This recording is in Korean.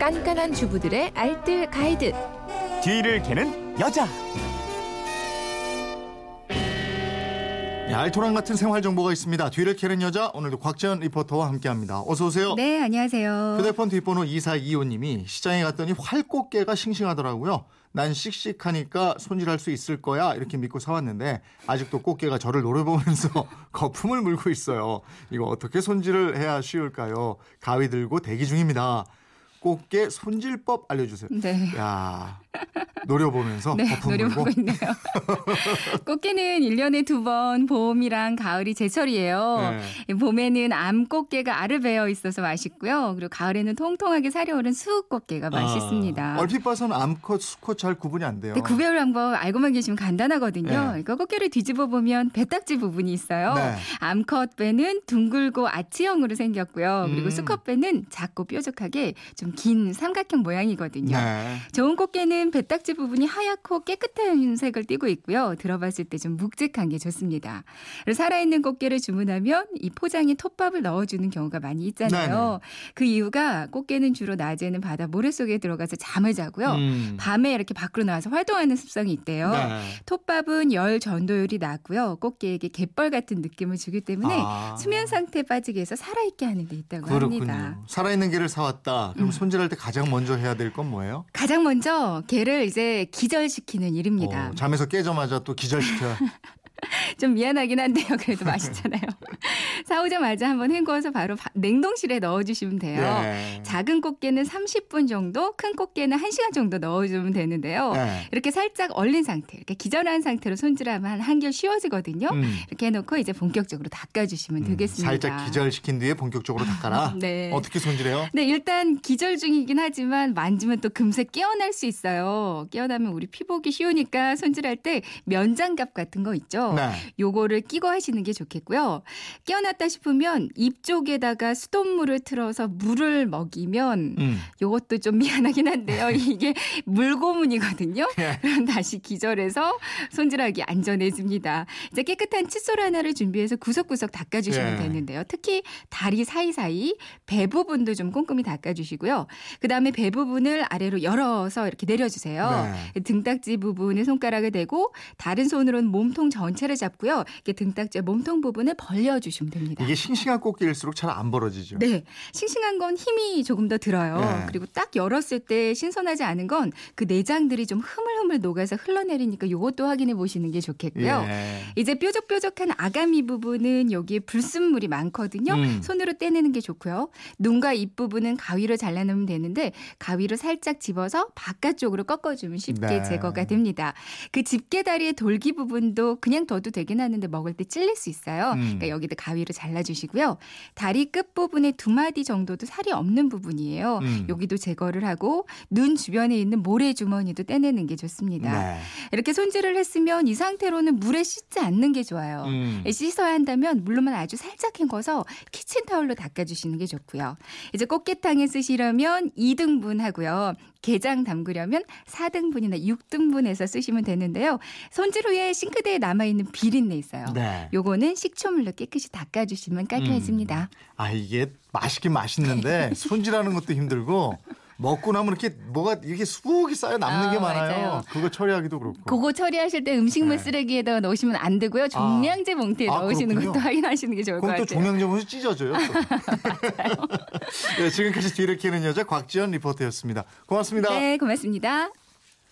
깐깐한 주부들의 알뜰 가이드. 뒤를 캐는 여자. 네, 알토란 같은 생활 정보가 있습니다. 뒤를 캐는 여자 오늘도 곽지연 리포터와 함께합니다. 어서 오세요. 네, 안녕하세요. 휴대폰 뒷번호 2425님이 시장에 갔더니 활꽃게가 싱싱하더라고요. 난 씩씩하니까 손질할 수 있을 거야 이렇게 믿고 사왔는데 아직도 꽃게가 저를 노려보면서 거품을 물고 있어요. 이거 어떻게 손질을 해야 쉬울까요? 가위 들고 대기 중입니다. 꽃게 손질법 알려주세요. 네. 야 노려보면서 네, 거품 노려보고 물고. 있네요. 꽃게는 1년에 두 번 봄이랑 가을이 제철이에요. 네. 봄에는 암꽃게가 알을 베어 있어서 맛있고요. 그리고 가을에는 통통하게 살이 오른 수국꽃게가 맛있습니다. 아, 얼핏 봐서는 암컷, 수컷 잘 구분이 안 돼요. 근데 구별 방법 알고만 계시면 간단하거든요. 네. 그러니까 꽃게를 뒤집어 보면 배딱지 부분이 있어요. 네. 암컷 배는 둥글고 아치형으로 생겼고요. 그리고 음. 수컷 배는 작고 뾰족하게 좀긴 삼각형 모양이거든요. 네. 좋은 꽃게는 배딱지 부분이 하얗고 깨끗한 색을 띠고 있고요. 들어봤을 때 좀 묵직한 게 좋습니다. 살아있는 꽃게를 주문하면 이 포장에 톱밥을 넣어주는 경우가 많이 있잖아요. 그 이유가 꽃게는 주로 낮에는 바다 모래 속에 들어가서 잠을 자고요. 음. 밤에 이렇게 밖으로 나와서 활동하는 습성이 있대요. 네. 톱밥은 열 전도율이 낮고요. 꽃게에게 갯벌 같은 느낌을 주기 때문에 아. 수면 상태에 빠지게 해서 살아있게 하는 데 있다고 그렇군요. 합니다. 살아있는 게를 사왔다. 그럼 음. 손질할 때 가장 먼저 해야 될 건 뭐예요? 가장 먼저 게를 이제 기절시키는 일입니다. 어, 잠에서 깨자마자 또 기절시켜야. 좀 미안하긴 한데요. 그래도 맛있잖아요. 사오자마자 한번 헹궈서 바로 바- 냉동실에 넣어주시면 돼요. 네. 작은 꽃게는 30분 정도, 큰 꽃게는 1시간 정도 넣어주면 되는데요. 네. 이렇게 살짝 얼린 상태, 이렇게 기절한 상태로 손질하면 한 한결 쉬워지거든요. 음. 이렇게 해놓고 이제 본격적으로 닦아주시면 음, 되겠습니다. 살짝 기절시킨 뒤에 본격적으로 닦아라. 네. 어떻게 손질해요? 네, 일단 기절 중이긴 하지만 만지면 또 금세 깨어날 수 있어요. 깨어나면 우리 피복이 쉬우니까 손질할 때 면장갑 같은 거 있죠. 네. 요거를 끼고 하시는 게 좋겠고요. 깨어났 다 싶으면 입 쪽에다가 수돗물을 틀어서 물을 먹이면 음. 요것도 좀 미안하긴 한데요. 이게 물고문이거든요. 예. 그럼 다시 기절해서 손질하기 안전해집니다. 이제 깨끗한 칫솔 하나를 준비해서 구석구석 닦아주시면 예. 되는데요. 특히 다리 사이사이 배 부분도 좀 꼼꼼히 닦아주시고요. 그 다음에 배 부분을 아래로 열어서 이렇게 내려주세요. 네. 등딱지 부분에 손가락을 대고 다른 손으로는 몸통 전체를 잡고요. 이렇게 등딱지 몸통 부분을 벌려주시면 됩니다. 이게 싱싱한 꽃게일수록 잘 안 벌어지죠. 네. 싱싱한 건 힘이 조금 더 들어요. 네. 그리고 딱 열었을 때 신선하지 않은 건 그 내장들이 좀 흐물흐물 녹아서 흘러내리니까 이것도 확인해 보시는 게 좋겠고요. 예. 이제 뾰족뾰족한 아가미 부분은 여기에 불순물이 많거든요. 음. 손으로 떼내는 게 좋고요. 눈과 입 부분은 가위로 잘라내면 되는데 가위로 살짝 집어서 바깥쪽으로 꺾어주면 쉽게 네. 제거가 됩니다. 그 집게 다리의 돌기 부분도 그냥 둬도 되긴 하는데 먹을 때 찔릴 수 있어요. 음. 그러니까 여기도 가위로 잘라주시고요. 다리 끝 부분에 두 마디 정도도 살이 없는 부분이에요. 음. 여기도 제거를 하고 눈 주변에 있는 모래 주머니도 떼내는 게 좋습니다. 네. 이렇게 손질을 했으면 이 상태로는 물에 씻지 않는 게 좋아요. 음. 씻어야 한다면 물로만 아주 살짝 헹궈서 키친타올로 닦아주시는 게 좋고요. 이제 꽃게탕에 쓰시려면 2등분 하고요. 게장 담그려면 4등분이나 6등분해서 쓰시면 되는데요. 손질 후에 싱크대에 남아 있는 비린내 있어요. 네. 요거는 식초물로 깨끗이 닦아 주시면 깔끔해집니다. 아 이게 맛있긴 맛있는데 손질하는 것도 힘들고 먹고 나면 이렇게 뭐가 이렇게 수북이 쌓여 남는 아, 게 많아요. 맞아요. 그거 처리하기도 그렇고. 그거 처리하실 때 음식물 네. 쓰레기에다가 넣으시면 안 되고요. 종량제 봉투에 아, 넣으시는 그렇군요. 것도 확인하시는 게 좋을 것 그럼 또 같아요. 종량제보에서 찢어져요. 또. 네, 지금까지 뒤를 캐는 여자 곽지연 리포터였습니다. 고맙습니다. 네, 고맙습니다.